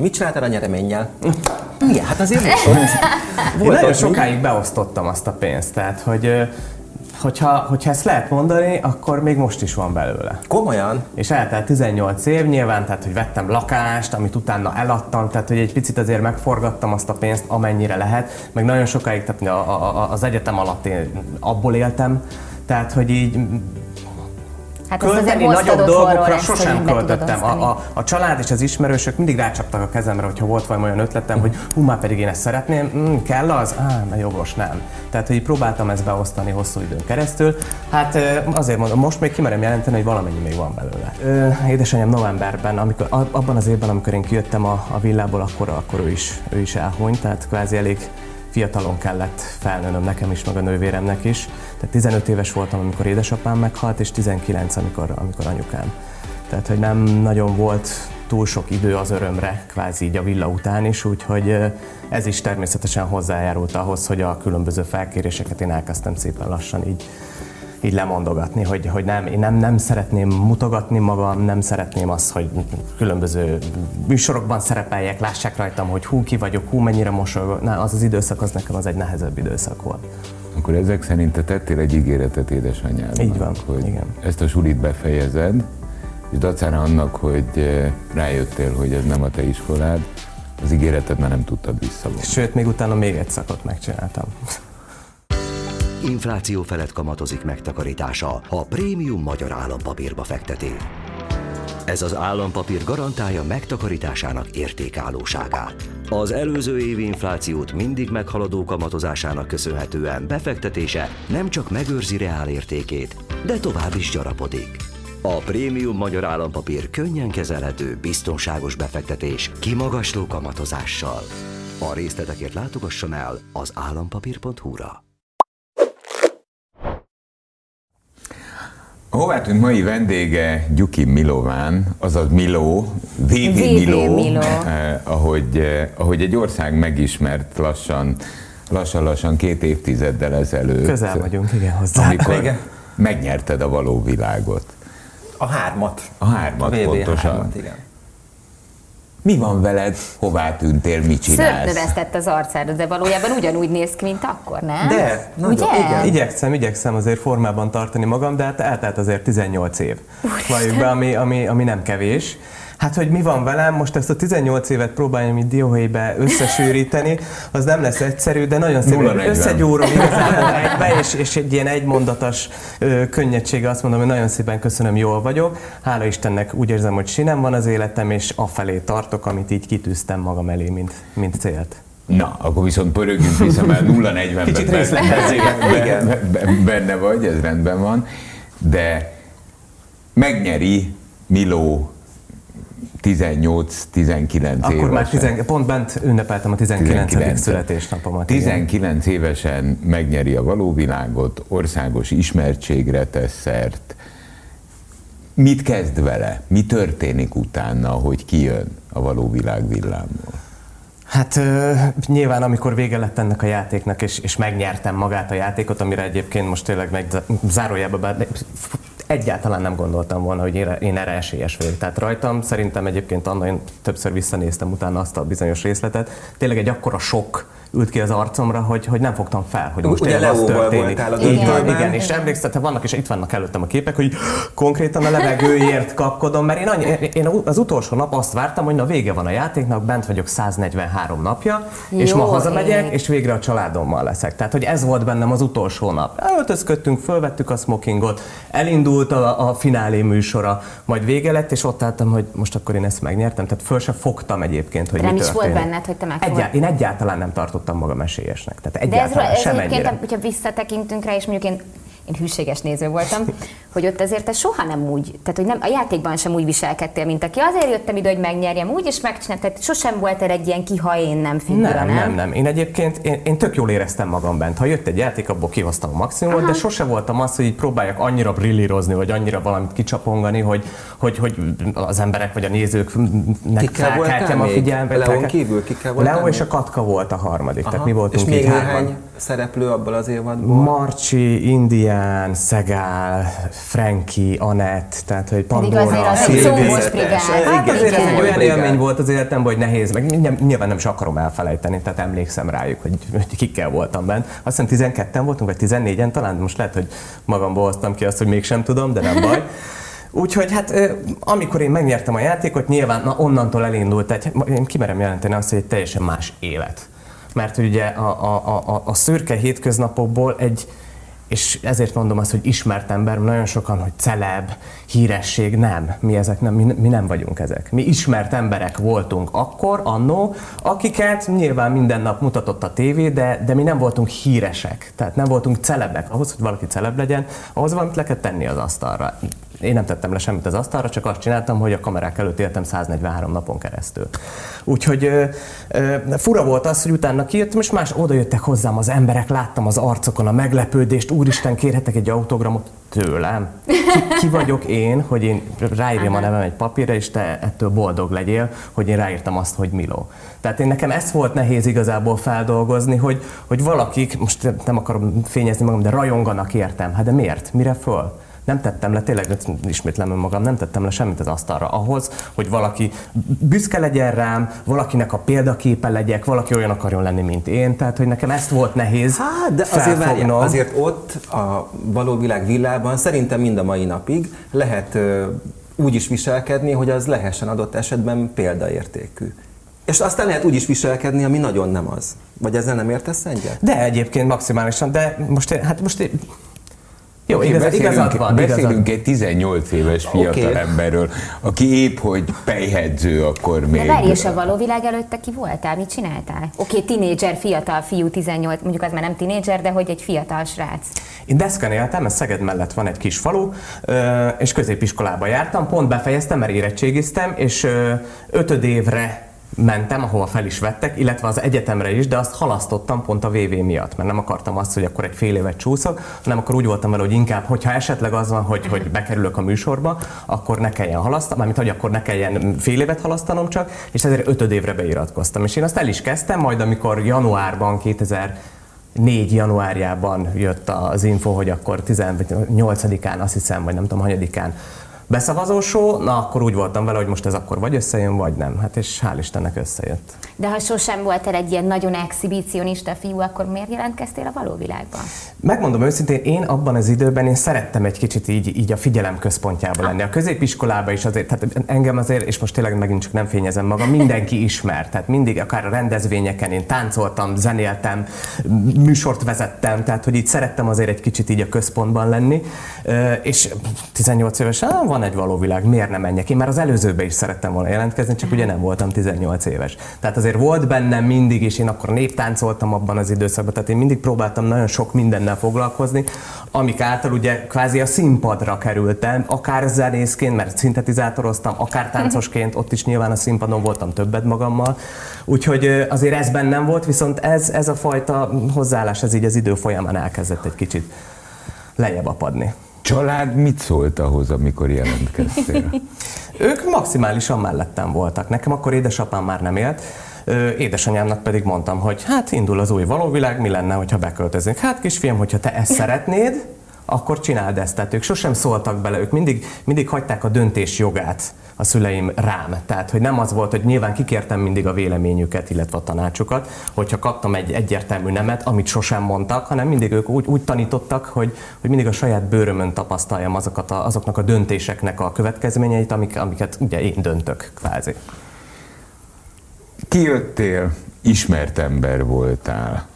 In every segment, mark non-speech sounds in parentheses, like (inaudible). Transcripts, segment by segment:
Mit csináltál a nyereménnyel? Igen, hát azért Én nagyon sokáig beosztottam azt a pénzt, tehát hogy hogyha, hogyha ezt lehet mondani, akkor még most is van belőle. Komolyan? És eltelt 18 év nyilván, tehát hogy vettem lakást, amit utána eladtam, tehát hogy egy picit azért megforgattam azt a pénzt, amennyire lehet, meg nagyon sokáig, tehát a, a, az egyetem alatt én abból éltem, tehát hogy így Hát költeni nagyobb dolgokra sosem költöttem. A, a, a család és az ismerősök mindig rácsaptak a kezemre, hogyha volt valami olyan ötletem, hogy hú, már pedig én ezt szeretném, mm, kell az? Á, na jogos, nem. Tehát, hogy próbáltam ezt beosztani hosszú időn keresztül. Hát azért mondom, most még kimerem jelenteni, hogy valamennyi még van belőle. Édesanyám novemberben, amikor, abban az évben, amikor én kijöttem a, a villából, akkor, akkor ő is, ő is elhunyt, tehát kvázi elég fiatalon kellett felnőnöm nekem is, meg a nővéremnek is. Tehát 15 éves voltam, amikor édesapám meghalt, és 19, amikor, amikor anyukám. Tehát, hogy nem nagyon volt túl sok idő az örömre, kvázi így a villa után is, úgyhogy ez is természetesen hozzájárult ahhoz, hogy a különböző felkéréseket én elkezdtem szépen lassan így így lemondogatni, hogy, hogy nem, én nem, nem szeretném mutogatni magam, nem szeretném azt, hogy különböző műsorokban szerepeljek, lássák rajtam, hogy hú, ki vagyok, hú, mennyire mosolygok. Na, az az időszak, az nekem az egy nehezebb időszak volt. Akkor ezek szerint te tettél egy ígéretet édesanyádnak, Így van, hogy igen. ezt a sulit befejezed, és dacára annak, hogy eh, rájöttél, hogy ez nem a te iskolád, az ígéretet már nem tudtad visszavonni. Sőt, még utána még egy szakot megcsináltam infláció felett kamatozik megtakarítása, ha prémium magyar állampapírba fekteti. Ez az állampapír garantálja megtakarításának értékállóságát. Az előző évi inflációt mindig meghaladó kamatozásának köszönhetően befektetése nem csak megőrzi reál értékét, de tovább is gyarapodik. A prémium magyar állampapír könnyen kezelhető, biztonságos befektetés kimagasló kamatozással. A részletekért látogasson el az állampapír.hu-ra. A hová tűnt mai vendége Gyuki Milován, azaz Miló, VV Miló, Miló. Eh, ahogy, eh, ahogy egy ország megismert lassan, lassan-lassan két évtizeddel ezelőtt. Közel vagyunk, igen, hozzá. Amikor igen. megnyerted a való világot. A hármat. A hármat, a pontosan. Hármat, igen. Mi van veled? Hová tűntél? Mit csinálsz? Szörnövesztett az arcára, de valójában ugyanúgy néz ki, mint akkor, nem? De, nagyon, Ugye? igen. Igyekszem, igyekszem azért formában tartani magam, de hát eltelt azért 18 év. Valljuk be, ami, ami, ami nem kevés. Hát, hogy mi van velem, most ezt a 18 évet próbáljam itt dióhéjbe összesűríteni, az nem lesz egyszerű, de nagyon szépen összegyúrom igazából egybe, és, és egy ilyen egymondatas ö, könnyedsége azt mondom, hogy nagyon szépen köszönöm, jól vagyok. Hála Istennek úgy érzem, hogy sinem van az életem, és afelé tartok, amit így kitűztem magam elé, mint, mint célt. Na, akkor viszont pörögjünk vissza, mert 0-40-ben Kicsit benne, benne vagy, ez rendben van, de megnyeri Miló 18-19 Akkor évesen. már tizen, pont bent ünnepeltem a 19. 19. születésnapomat. 19 igen. évesen megnyeri a való világot, országos ismertségre tesz szert. Mit kezd vele? Mi történik utána, hogy kijön a való világ villámból? Hát ö, nyilván, amikor vége lett ennek a játéknak, és, és megnyertem magát a játékot, amire egyébként most tényleg meg zárójába, bár egyáltalán nem gondoltam volna, hogy én erre esélyes vagyok. Tehát rajtam szerintem egyébként annak én többször visszanéztem utána azt a bizonyos részletet. Tényleg egy akkora sok ült ki az arcomra, hogy, hogy nem fogtam fel, hogy most Ugye az történik. A igen, igen, és emlékszem, vannak, és itt vannak előttem a képek, hogy konkrétan a levegőért kapkodom, mert én, annyi, én az utolsó nap azt vártam, hogy na vége van a játéknak, bent vagyok 143 napja, Jó, és ma hazamegyek, én. és végre a családommal leszek. Tehát, hogy ez volt bennem az utolsó nap. Öltözködtünk, fölvettük a smokingot, elindult a, a finálé műsora, majd vége lett, és ott álltam, hogy most akkor én ezt megnyertem. Tehát föl se fogtam egyébként, hogy De mi nem is volt benned, hogy te meg Egyá- Én egyáltalán nem tartottam tartottam magam esélyesnek. Tehát egyáltalán De ez, sem ez egyébként, hogyha visszatekintünk rá, és mondjuk én én hűséges néző voltam, (laughs) hogy ott azért te soha nem úgy, tehát hogy nem, a játékban sem úgy viselkedtél, mint aki azért jöttem ide, hogy megnyerjem, úgy is megcsináltam, tehát sosem volt egy ilyen kiha én nem figura, nem? Nem, nem, nem. Én egyébként, én, én tök jól éreztem magam bent. Ha jött egy játék, abból kihoztam a maximumot, de sose voltam az, hogy így próbáljak annyira brillírozni, vagy annyira valamit kicsapongani, hogy, hogy, hogy az emberek vagy a nézőknek felkeltem a figyelmet. Leon kívül kikkel volt? Leo és a Katka volt a harmadik, Aha. tehát mi voltunk És még néhány szereplő abból az évadból? Marcsi, Indián, Szegál, Frankie, Anett, tehát hogy Pedig Pandora, azért az egy. Hát azért ez egy olyan élmény volt az életemben, hogy nehéz, meg nyilván- nem is akarom elfelejteni, tehát emlékszem rájuk, hogy, hogy kikkel voltam bent. Azt hiszem 12-en voltunk, vagy 14-en talán, most lehet, hogy magamból hoztam ki azt, hogy mégsem tudom, de nem baj. Úgyhogy hát amikor én megnyertem a játékot, nyilván na, onnantól elindult egy, én kimerem jelenteni azt, hogy egy teljesen más élet. Mert ugye a, a, a, a szürke hétköznapokból egy, és ezért mondom azt, hogy ismert ember, nagyon sokan, hogy celeb, híresség, nem. Mi ezek nem, mi, mi nem vagyunk ezek. Mi ismert emberek voltunk akkor, annó, akiket nyilván minden nap mutatott a tévé, de, de mi nem voltunk híresek. Tehát nem voltunk celebek. Ahhoz, hogy valaki celeb legyen, ahhoz valamit le kell tenni az asztalra. Én nem tettem le semmit az asztalra, csak azt csináltam, hogy a kamerák előtt éltem 143 napon keresztül. Úgyhogy ö, ö, fura volt az, hogy utána kijöttem, és más oda jöttek hozzám az emberek, láttam az arcokon a meglepődést, úristen, kérhetek egy autogramot tőlem. Ki, ki vagyok én, hogy én ráírjam a nevem egy papírra, és te ettől boldog legyél, hogy én ráírtam azt, hogy Miló. Tehát én nekem ezt volt nehéz igazából feldolgozni, hogy, hogy valakik, most nem akarom fényezni magam, de rajonganak értem. Hát de miért? Mire föl? Nem tettem le, tényleg ismétlem önmagam, nem tettem le semmit az asztalra ahhoz, hogy valaki büszke legyen rám, valakinek a példaképe legyek, valaki olyan akarjon lenni, mint én. Tehát, hogy nekem ezt volt nehéz Hát, de azért, várjál, azért ott a való világ villában szerintem mind a mai napig lehet úgy is viselkedni, hogy az lehessen adott esetben példaértékű. És aztán lehet úgy is viselkedni, ami nagyon nem az. Vagy ezzel nem értesz egyet? De egyébként maximálisan, de most hát most jó, Oké, igaz, beszélünk, igazad van, igazad. beszélünk egy 18 éves fiatal Oké. emberről, aki épp hogy pejhedző, akkor még... De várj, és a való világ előtte ki voltál? Mit csináltál? Oké, okay, tinédzser, fiatal fiú, 18, mondjuk az már nem tinédzser, de hogy egy fiatal srác. Én Deszken éltem, ez Szeged mellett van egy kis falu, és középiskolába jártam, pont befejeztem, mert érettségiztem, és ötöd évre mentem, ahova fel is vettek, illetve az egyetemre is, de azt halasztottam pont a VV miatt, mert nem akartam azt, hogy akkor egy fél évet csúszok, hanem akkor úgy voltam vele, hogy inkább, hogyha esetleg az van, hogy, hogy bekerülök a műsorba, akkor ne kelljen halasztanom, mármint hogy akkor ne kelljen fél évet halasztanom csak, és ezért ötöd évre beiratkoztam. És én azt el is kezdtem, majd amikor januárban 2000 4 januárjában jött az info, hogy akkor 18-án, azt hiszem, vagy nem tudom, hanyadikán beszavazósó, na akkor úgy voltam vele, hogy most ez akkor vagy összejön, vagy nem. Hát és hál' Istennek összejött. De ha sosem voltál egy ilyen nagyon exhibicionista fiú, akkor miért jelentkeztél a való világban? Megmondom őszintén, én abban az időben én szerettem egy kicsit így, így a figyelem központjában lenni. A középiskolában is azért, tehát engem azért, és most tényleg megint csak nem fényezem magam, mindenki ismer. Tehát mindig, akár a rendezvényeken én táncoltam, zenéltem, műsort vezettem, tehát hogy így szerettem azért egy kicsit így a központban lenni. És 18 évesen "Á, van egy való világ, miért nem menjek? Én már az előzőbe is szerettem volna jelentkezni, csak ugye nem voltam 18 éves. Tehát azért volt bennem mindig, és én akkor néptáncoltam abban az időszakban, tehát én mindig próbáltam nagyon sok mindennel foglalkozni, amik által ugye kvázi a színpadra kerültem, akár zenészként, mert szintetizátoroztam, akár táncosként, ott is nyilván a színpadon voltam többet magammal. Úgyhogy azért ez bennem volt, viszont ez, ez a fajta hozzáállás, ez így az idő folyamán elkezdett egy kicsit lejjebb apadni. Család mit szólt ahhoz, amikor jelentkeztél? (laughs) Ők maximálisan mellettem voltak. Nekem akkor édesapám már nem élt, édesanyámnak pedig mondtam, hogy hát indul az új valóvilág, mi lenne, hogyha beköltöznénk. Hát kisfiam, hogyha te ezt szeretnéd, akkor csináld ezt. Tehát ők sosem szóltak bele, ők mindig, mindig hagyták a döntés jogát a szüleim rám. Tehát, hogy nem az volt, hogy nyilván kikértem mindig a véleményüket, illetve a tanácsukat, hogyha kaptam egy egyértelmű nemet, amit sosem mondtak, hanem mindig ők úgy, úgy tanítottak, hogy, hogy mindig a saját bőrömön tapasztaljam azokat a, azoknak a döntéseknek a következményeit, amik, amiket ugye én döntök kvázi. Kijöttél, ismert ember voltál,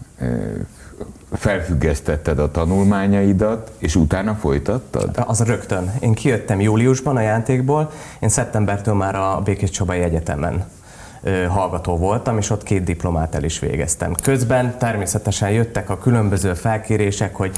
felfüggesztetted a tanulmányaidat, és utána folytattad? Az rögtön. Én kijöttem júliusban a játékból, én szeptembertől már a Békés Csabai Egyetemen hallgató voltam, és ott két diplomát el is végeztem. Közben természetesen jöttek a különböző felkérések, hogy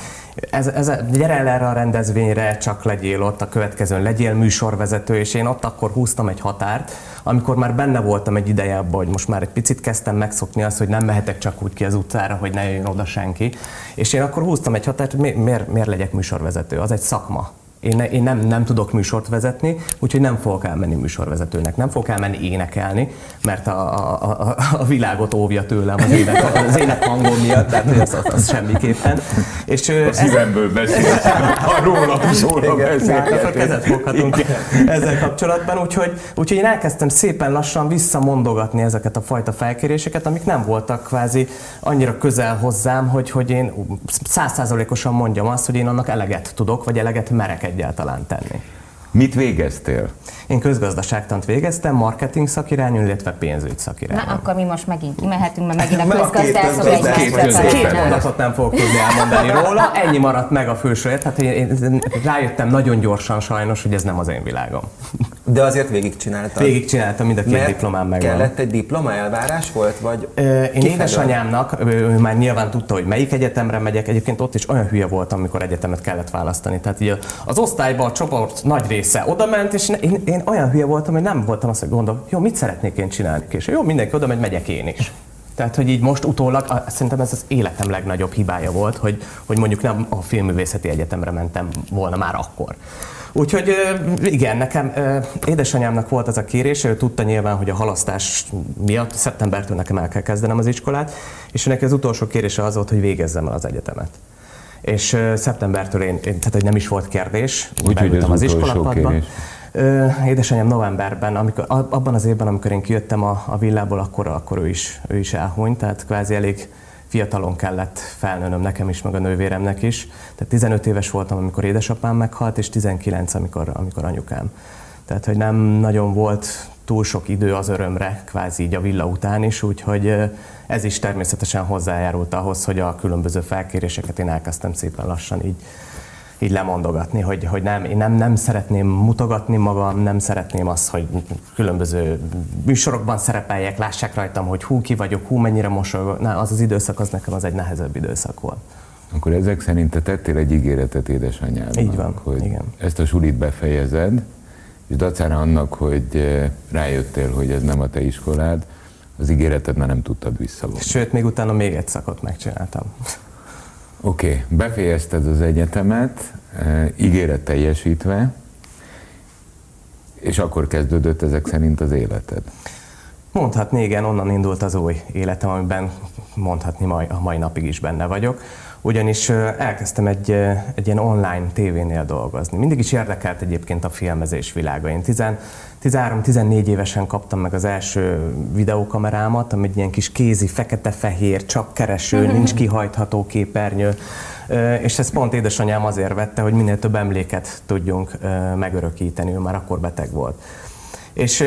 ez, ez, gyere el erre a rendezvényre, csak legyél ott, a következőn legyél műsorvezető, és én ott akkor húztam egy határt, amikor már benne voltam egy ideje abban, hogy most már egy picit kezdtem megszokni azt, hogy nem mehetek csak úgy ki az utcára, hogy ne jöjjön oda senki. És én akkor húztam egy határt, hogy mi- miért, miért legyek műsorvezető, az egy szakma. Én, ne, én nem, nem tudok műsort vezetni, úgyhogy nem fogok elmenni műsorvezetőnek, nem fogok elmenni énekelni, mert a, a, a, a világot óvja tőlem az ének, az ének hangom miatt, tehát az, az, az semmiképpen. És, a szívemből beszélsz, a róla szólva beszélgetés. kezet foghatunk ezzel kapcsolatban, úgyhogy, úgyhogy én elkezdtem szépen lassan visszamondogatni ezeket a fajta felkéréseket, amik nem voltak kvázi annyira közel hozzám, hogy, hogy én százszázalékosan mondjam azt, hogy én annak eleget tudok, vagy eleget merek egyáltalán tenni. Mit végeztél? Én közgazdaságtant végeztem, marketing szakirányú, illetve pénzügy szakirányú. Na, akkor mi most megint kimehetünk, mert megint a (laughs) közgazdászok egy Két mondatot nem fogok tudni elmondani róla, ennyi maradt meg a fősőért, tehát én, én rájöttem nagyon gyorsan sajnos, hogy ez nem az én világom. De azért végigcsináltam. Végigcsináltam, mind a két Mert diplomám megvan. kellett egy diploma, elvárás volt, vagy Ö, Én édesanyámnak, ő már nyilván tudta, hogy melyik egyetemre megyek, egyébként ott is olyan hülye voltam, amikor egyetemet kellett választani. Tehát így az osztályban a csoport nagy része oda ment, és én, én olyan hülye voltam, hogy nem voltam azt, hogy gondolom, jó, mit szeretnék én csinálni? És jó, mindenki oda megy, megyek én is. Tehát, hogy így most utólag, szerintem ez az életem legnagyobb hibája volt, hogy, hogy mondjuk nem a filmművészeti egyetemre mentem volna már akkor. Úgyhogy igen, nekem édesanyámnak volt az a kérés, ő tudta nyilván, hogy a halasztás miatt szeptembertől nekem el kell kezdenem az iskolát, és neki az utolsó kérése az volt, hogy végezzem el az egyetemet. És szeptembertől én, tehát hogy nem is volt kérdés, Úgy, hogy az, az iskolapadban. Édesanyám novemberben, amikor, abban az évben, amikor én kijöttem a, a villából, akkor, akkor ő, is, ő is elhunyt, tehát kvázi elég fiatalon kellett felnőnöm nekem is, meg a nővéremnek is. Tehát 15 éves voltam, amikor édesapám meghalt, és 19, amikor, amikor anyukám. Tehát, hogy nem nagyon volt túl sok idő az örömre, kvázi így a villa után is, úgyhogy ez is természetesen hozzájárult ahhoz, hogy a különböző felkéréseket én elkezdtem szépen lassan így így lemondogatni, hogy, hogy nem, én nem, nem szeretném mutogatni magam, nem szeretném azt, hogy különböző műsorokban szerepeljek, lássák rajtam, hogy hú, ki vagyok, hú, mennyire mosolygok. Na, az az időszak, az nekem az egy nehezebb időszak volt. Akkor ezek szerint te tettél egy ígéretet édesanyádnak, Így van, hogy igen. ezt a sulit befejezed, és dacára annak, hogy eh, rájöttél, hogy ez nem a te iskolád, az ígéretet már nem tudtad visszavonni. Sőt, még utána még egy szakot megcsináltam. Oké, okay. befejezted az egyetemet, e, ígéret teljesítve, és akkor kezdődött ezek szerint az életed? Mondhatni, igen, onnan indult az új életem, amiben mondhatni mai, a mai napig is benne vagyok ugyanis elkezdtem egy, egy ilyen online tévénél dolgozni. Mindig is érdekelt egyébként a filmezés világa. Én 13-14 évesen kaptam meg az első videókamerámat, ami egy ilyen kis kézi, fekete-fehér, csak kereső, (laughs) nincs kihajtható képernyő, és ezt pont édesanyám azért vette, hogy minél több emléket tudjunk megörökíteni, ő már akkor beteg volt. És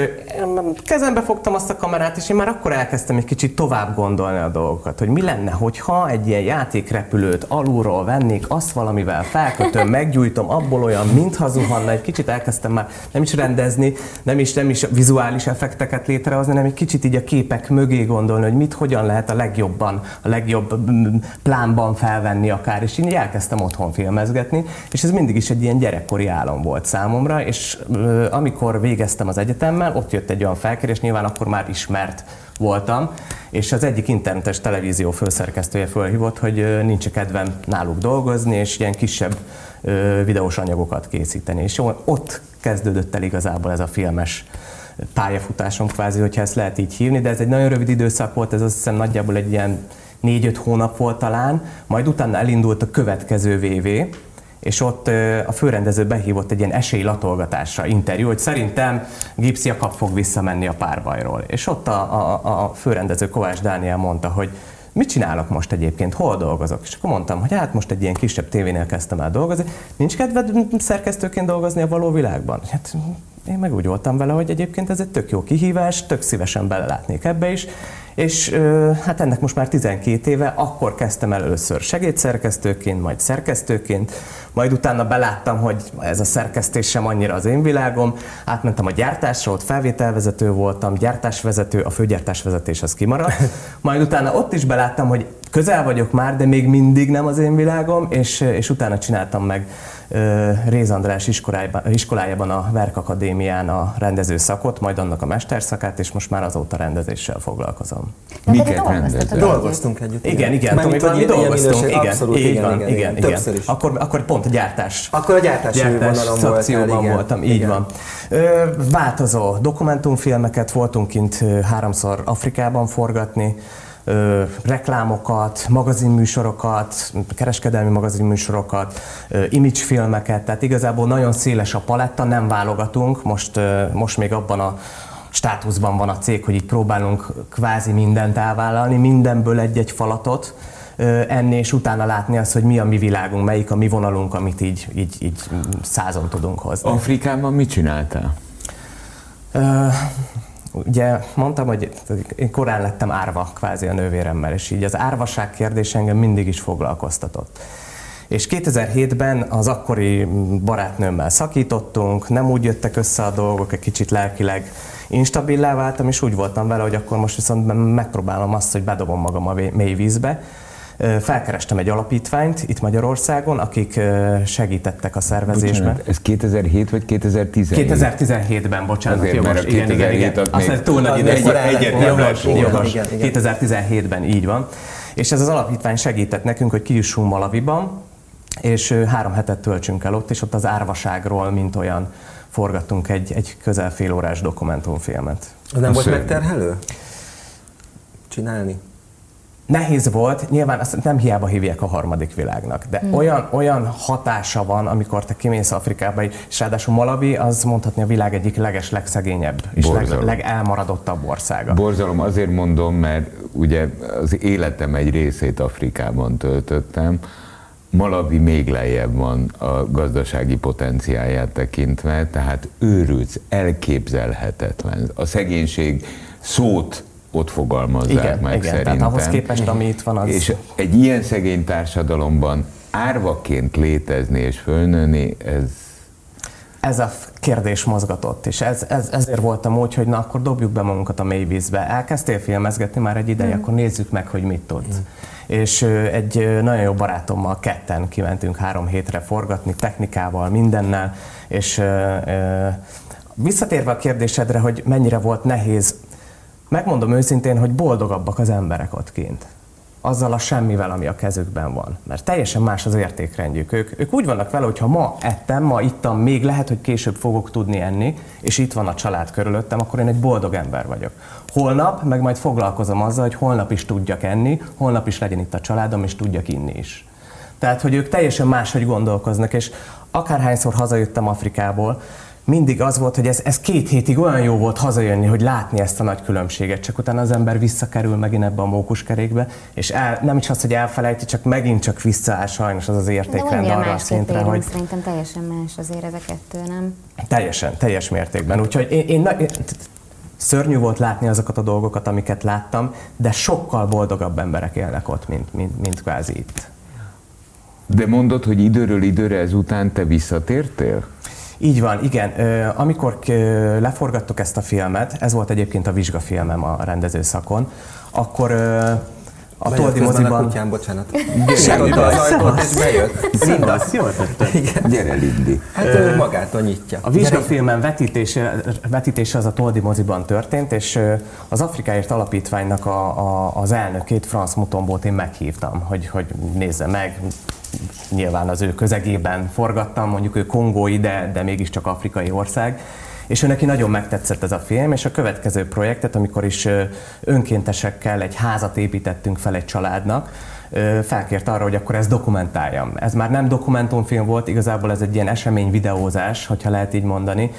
kezembe fogtam azt a kamerát, és én már akkor elkezdtem egy kicsit tovább gondolni a dolgokat, hogy mi lenne, hogyha egy ilyen játékrepülőt alulról vennék, azt valamivel felkötöm, (laughs) meggyújtom, abból olyan, mintha zuhanna, egy kicsit elkezdtem már nem is rendezni, nem is, nem is vizuális effekteket létrehozni, hanem egy kicsit így a képek mögé gondolni, hogy mit, hogyan lehet a legjobban, a legjobb plánban felvenni akár, és így elkezdtem otthon filmezgetni, és ez mindig is egy ilyen gyerekkori álom volt számomra, és amikor végeztem az egyetemet, egyetemben, ott jött egy olyan felkérés, nyilván akkor már ismert voltam, és az egyik internetes televízió főszerkesztője fölhívott, hogy nincs kedvem náluk dolgozni, és ilyen kisebb videós anyagokat készíteni. És ott kezdődött el igazából ez a filmes pályafutásom kvázi, hogyha ezt lehet így hívni, de ez egy nagyon rövid időszak volt, ez azt hiszem nagyjából egy ilyen négy-öt hónap volt talán, majd utána elindult a következő VV, és ott a főrendező behívott egy ilyen esélylatolgatásra, interjú, hogy szerintem Gipsy Jakab fog visszamenni a párbajról. És ott a, a, a főrendező Kovács Dániel mondta, hogy mit csinálok most egyébként, hol dolgozok? És akkor mondtam, hogy hát most egy ilyen kisebb tévénél kezdtem el dolgozni, nincs kedved szerkesztőként dolgozni a való világban? Hát én meg úgy voltam vele, hogy egyébként ez egy tök jó kihívás, tök szívesen belelátnék ebbe is, és hát ennek most már 12 éve, akkor kezdtem el először segédszerkesztőként, majd szerkesztőként, majd utána beláttam, hogy ez a szerkesztés sem annyira az én világom, átmentem a gyártásra, ott felvételvezető voltam, gyártásvezető, a főgyártásvezetés az kimaradt, (laughs) majd utána ott is beláttam, hogy közel vagyok már, de még mindig nem az én világom, és, és utána csináltam meg Réz András iskolájában, iskolájában a Verk Akadémián a rendező szakot, majd annak a mesterszakát, és most már azóta rendezéssel foglalkozom. Miket együtt. Dolgoztunk együtt. Igen, igen, Mármint, Tomival hogy mi ilyen dolgoztunk, igen, abszolút, így igen, van, igen, igen, igen. Többször is. Akkor, akkor pont a gyártás Akkor a gyártási gyártás vonalon voltál, szakcióban igen. voltam, így Igen. van. Ö, változó dokumentumfilmeket voltunk kint háromszor Afrikában forgatni, ö, reklámokat, magazinműsorokat, kereskedelmi magazinműsorokat, ö, image filmeket, tehát igazából nagyon széles a paletta, nem válogatunk, most, ö, most még abban a státuszban van a cég, hogy így próbálunk kvázi mindent elvállalni, mindenből egy-egy falatot enni, és utána látni azt, hogy mi a mi világunk, melyik a mi vonalunk, amit így, így, így százon tudunk hozni. Afrikában mit csináltál? Ö, ugye mondtam, hogy én korán lettem árva kvázi a nővéremmel, és így az árvaság kérdés engem mindig is foglalkoztatott. És 2007-ben az akkori barátnőmmel szakítottunk, nem úgy jöttek össze a dolgok, egy kicsit lelkileg instabilá váltam, és úgy voltam vele, hogy akkor most viszont megpróbálom azt, hogy bedobom magam a mély vízbe. Felkerestem egy alapítványt itt Magyarországon, akik segítettek a szervezésben. Bocsánat, ez 2007 vagy 2017? 2017-ben, bocsánat, Azért, jogos. mert a igen, igen, igen. 2007 az Azt túl nagy idő. Jogos, Igen, jogos. igen, igen. 2017-ben így van. És ez az alapítvány segített nekünk, hogy kijussunk Malaviban, és három hetet töltsünk el ott, és ott az árvaságról, mint olyan forgattunk egy, egy közel fél órás dokumentumfilmet. Az nem A volt megterhelő? Csinálni? Nehéz volt, nyilván azt nem hiába hívják a harmadik világnak, de hmm. olyan, olyan hatása van, amikor te kimész Afrikába, és ráadásul Malawi, az mondhatni a világ egyik leges, legszegényebb és leg, legelmaradottabb országa. Borzalom azért mondom, mert ugye az életem egy részét Afrikában töltöttem. Malawi még lejjebb van a gazdasági potenciáját tekintve, tehát őrült, elképzelhetetlen. A szegénység szót ott fogalmazzák Igen, meg igen, tehát szerintem. ahhoz képest, ami itt van, az- És egy ilyen szegény társadalomban árvaként létezni és fölnőni, ez Ez a kérdés mozgatott, és ez, ez, ezért voltam úgy, hogy na akkor dobjuk be magunkat a mélyvízbe. Elkezdtél filmezgetni már egy ideje, akkor nézzük meg, hogy mit tudsz. És ö, egy nagyon jó barátommal ketten kimentünk három hétre forgatni, technikával, mindennel, és ö, ö, visszatérve a kérdésedre, hogy mennyire volt nehéz, megmondom őszintén, hogy boldogabbak az emberek ott kint azzal a semmivel, ami a kezükben van. Mert teljesen más az értékrendjük. Ők, ők úgy vannak vele, hogy ha ma ettem, ma ittam, még lehet, hogy később fogok tudni enni, és itt van a család körülöttem, akkor én egy boldog ember vagyok. Holnap meg majd foglalkozom azzal, hogy holnap is tudjak enni, holnap is legyen itt a családom, és tudjak inni is. Tehát, hogy ők teljesen máshogy gondolkoznak, és akárhányszor hazajöttem Afrikából, mindig az volt, hogy ez, ez két hétig olyan jó volt hazajönni, hogy látni ezt a nagy különbséget, csak utána az ember visszakerül megint ebbe a mókuskerékbe, és el, nem is az, hogy elfelejti, csak megint csak visszaáll sajnos az az De értékrend annyira arra a szintre, élünk, hogy szerintem teljesen más azért ez a kettő, nem? teljesen, teljes mértékben. Úgyhogy én, én, na- én szörnyű volt látni azokat a dolgokat, amiket láttam, de sokkal boldogabb emberek élnek ott, mint, mint, mint kvázi itt. De mondod, hogy időről időre ezután te visszatértél? Így van, igen. Amikor leforgattuk ezt a filmet, ez volt egyébként a vizsgafilmem a rendezőszakon, akkor a Bejött Toldi közben a moziban... kutyám, bocsánat. Nyitotta az ajtót, és bejött. Linda. jól tetted. Gyere, Lindi! Hát ő magától nyitja. A vizsgafilmen vetítése, vetítése az a Toldi moziban történt, és az Afrikáért Alapítványnak a, a, az elnökét, Franz Mutombót én meghívtam, hogy, hogy nézze meg, nyilván az ő közegében forgattam, mondjuk ő kongói, de, de mégiscsak afrikai ország, és ő neki nagyon megtetszett ez a film, és a következő projektet, amikor is önkéntesekkel egy házat építettünk fel egy családnak, felkért arra, hogy akkor ezt dokumentáljam. Ez már nem dokumentumfilm volt, igazából ez egy ilyen esemény videózás, hogyha lehet így mondani.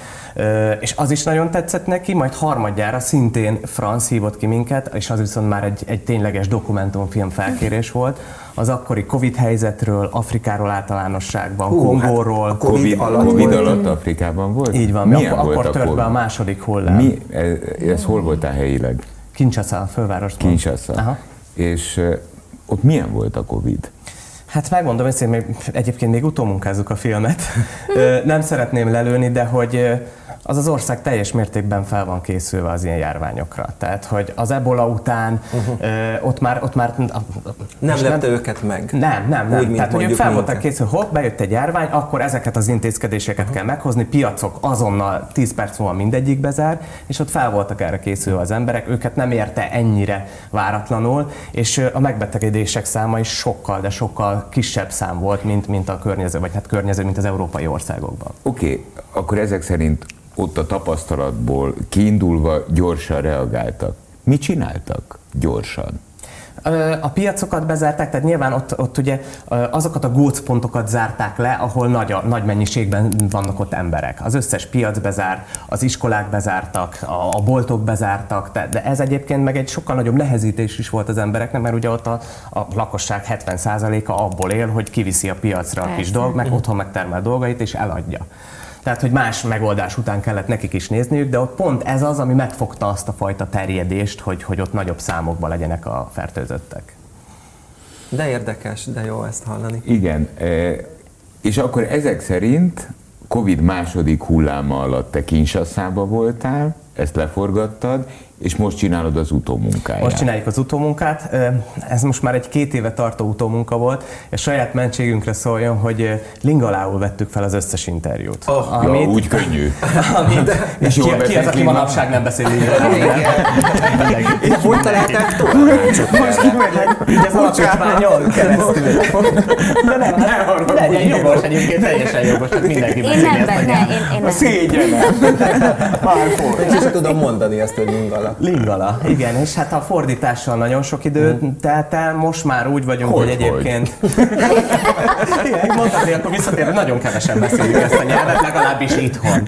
És az is nagyon tetszett neki, majd harmadjára szintén Franz hívott ki minket, és az viszont már egy, egy tényleges dokumentumfilm felkérés volt. Az akkori Covid helyzetről, Afrikáról általánosságban, Hú, Kongóról. hát a Covid Covid, alatt Covid alatt Afrikában volt? Így van, Milyen akkor, volt akkor a tört be Covid? a második hullám. Mi, ez, ez hol voltál helyileg? Kinshasa, a fővárosban. Kinshasa. Aha. És ott milyen volt a Covid? Hát megmondom őszintén, még, egyébként még utómunkázzuk a filmet. Nem szeretném lelőni, de hogy az az ország teljes mértékben fel van készülve az ilyen járványokra. Tehát, hogy az ebola után uh-huh. ö, ott már... Ott már nem lepte nem, őket meg? Nem, nem, nem. Úgy, Tehát, hogy ők fel voltak készülve, hopp, bejött egy járvány, akkor ezeket az intézkedéseket uh-huh. kell meghozni, piacok azonnal 10 perc múlva mindegyik bezár, és ott fel voltak erre készülve az emberek, őket nem érte ennyire váratlanul, és a megbetegedések száma is sokkal, de sokkal kisebb szám volt, mint, mint a környező, vagy hát környező, mint az európai országokban. Oké, okay, akkor ezek szerint ott a tapasztalatból kiindulva gyorsan reagáltak. Mit csináltak gyorsan? A piacokat bezárták, tehát nyilván ott, ott ugye azokat a gócpontokat zárták le, ahol nagy, nagy mennyiségben vannak ott emberek. Az összes piac bezár, az iskolák bezártak, a, a boltok bezártak, de ez egyébként meg egy sokkal nagyobb nehezítés is volt az embereknek, mert ugye ott a, a lakosság 70%-a abból él, hogy kiviszi a piacra a kis dolg, meg otthon megtermel dolgait és eladja. Tehát, hogy más megoldás után kellett nekik is nézniük, de ott pont ez az, ami megfogta azt a fajta terjedést, hogy, hogy ott nagyobb számokban legyenek a fertőzöttek. De érdekes, de jó ezt hallani. Igen, e, és akkor ezek szerint Covid második hulláma alatt te Kinshasa-ba voltál, ezt leforgattad, és most csinálod az utómunkáját. Most csináljuk az utómunkát. Ez most már egy két éve tartó utómunka volt, és saját mentségünkre szóljon, hogy lingalául vettük fel az összes interjút. Oh, amit, ja, úgy könnyű. (laughs) Amit, és ki, ki az, aki manapság nem beszél lingalául? (laughs) És hogy találták? Most kimegyek. Így az alapítványon keresztül. De nem, nem, legyen jogos egyébként, teljesen jogos, mindenki Én nem benne, én, én nem. Szégyenem. Már Én sem tudom mondani ezt, hogy lingala. Lingala. igen, és hát a fordítással nagyon sok időt mm. telt el, most már úgy vagyunk, hogy, hogy egyébként... igen, mondhatni, akkor visszatérve, nagyon kevesen beszéljük ezt a nyelvet, legalábbis itthon.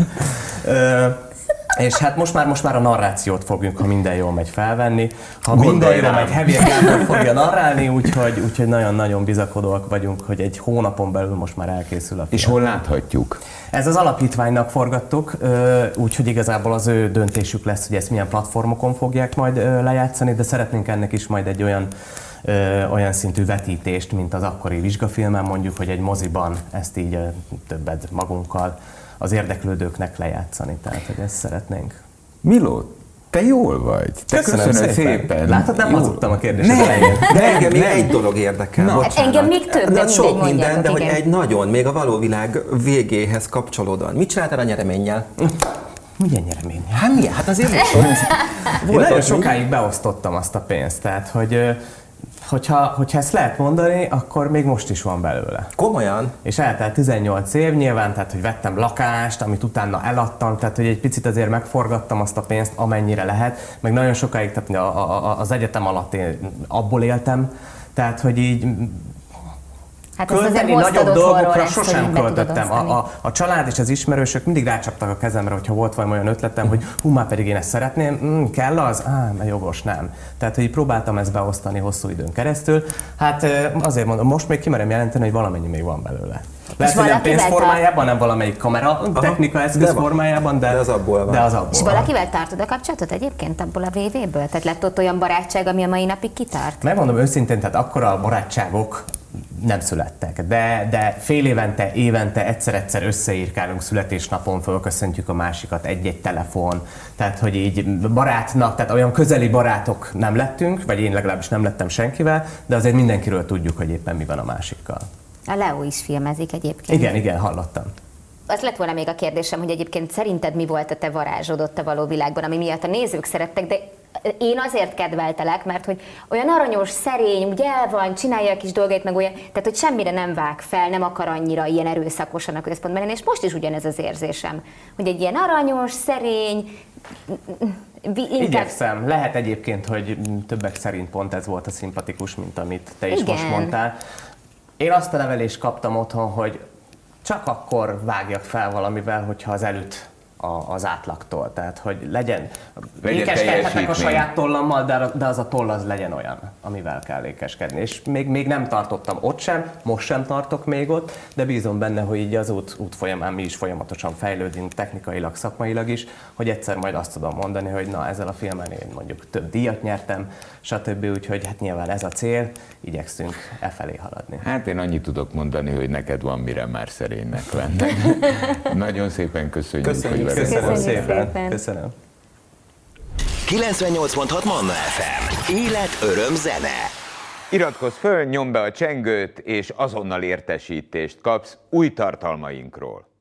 És hát most már, most már a narrációt fogjuk, ha minden jól megy felvenni. Ha minden jól megy, Heavy Gábor fogja narrálni, úgyhogy, úgyhogy nagyon-nagyon bizakodóak vagyunk, hogy egy hónapon belül most már elkészül a film. És hol láthatjuk? Ez az alapítványnak forgattuk, úgyhogy igazából az ő döntésük lesz, hogy ezt milyen platformokon fogják majd lejátszani, de szeretnénk ennek is majd egy olyan olyan szintű vetítést, mint az akkori vizsgafilmen, mondjuk, hogy egy moziban ezt így többet magunkkal az érdeklődőknek lejátszani. Tehát, hogy ezt szeretnénk. Miló, te jól vagy. Te köszönöm, köszönöm szépen. szépen. Látod, nem hazudtam a kérdést. Nem, de engem még egy dolog érdekel. Na, engem még több, de sok minden, de hogy egy nagyon, még a való világ végéhez kapcsolódóan. Mit csináltál a nyereménnyel? Milyen nyeremény? Hát milyen? Hát azért (laughs) Én nagyon sokáig beosztottam azt a pénzt, tehát hogy hogyha, hogyha ezt lehet mondani, akkor még most is van belőle. Komolyan? És eltelt 18 év nyilván, tehát hogy vettem lakást, amit utána eladtam, tehát hogy egy picit azért megforgattam azt a pénzt, amennyire lehet, meg nagyon sokáig, tehát a, a, az egyetem alatt én abból éltem, tehát hogy így Hát költeni nagyobb dolgokra sosem költöttem. A, a, a család és az ismerősök mindig rácsaptak a kezemre, hogyha volt valami olyan ötletem, hogy hú, már pedig én ezt szeretném, mm, kell az? Á, mert jogos, nem. Tehát, hogy próbáltam ezt beosztani hosszú időn keresztül. Hát azért mondom, most még kimerem jelenteni, hogy valamennyi még van belőle. Lehet, hogy nem pénz formájában, nem valamelyik kamera Aha, technika eszköz de formájában, de, de, az abból van. De az abból És valakivel tartod a kapcsolatot egyébként abból a VV-ből? Tehát lett ott olyan barátság, ami a mai napig kitart? Megmondom őszintén, tehát akkor a barátságok nem születtek, de, de fél évente, évente egyszer-egyszer összeírkálunk születésnapon, fölköszöntjük a másikat egy-egy telefon, tehát hogy így barátnak, tehát olyan közeli barátok nem lettünk, vagy én legalábbis nem lettem senkivel, de azért mindenkiről tudjuk, hogy éppen mi van a másikkal. A Leo is filmezik egyébként. Igen, igen, hallottam. Az lett volna még a kérdésem, hogy egyébként szerinted mi volt a te varázsod ott a való világban, ami miatt a nézők szerettek, de én azért kedveltelek, mert hogy olyan aranyos, szerény, úgy el van, csinálja a kis dolgait, meg olyan, tehát hogy semmire nem vág fel, nem akar annyira ilyen erőszakosan a központban lenni, és most is ugyanez az érzésem, hogy egy ilyen aranyos, szerény, Inkább... Igyekszem. Lehet egyébként, hogy többek szerint pont ez volt a szimpatikus, mint amit te is Igen. most mondtál. Én azt a nevelést kaptam otthon, hogy csak akkor vágjak fel valamivel, hogyha az előtt a, az átlagtól. Tehát, hogy legyen, legyen a saját tollammal, de, de az a toll az legyen olyan, amivel kell ékeskedni. És még, még nem tartottam ott sem, most sem tartok még ott, de bízom benne, hogy így az út, út folyamán mi is folyamatosan fejlődünk technikailag, szakmailag is, hogy egyszer majd azt tudom mondani, hogy na ezzel a filmen én mondjuk több díjat nyertem, stb. Úgyhogy hát nyilván ez a cél, igyekszünk e felé haladni. Hát én annyit tudok mondani, hogy neked van mire már szerénynek lenned. (laughs) Nagyon szépen köszönjük, köszönjük hogy Köszönjük szépen. szépen. Köszönöm. 98.6 Manna FM. Élet, öröm, zene. Iratkozz föl, nyomd be a csengőt, és azonnal értesítést kapsz új tartalmainkról.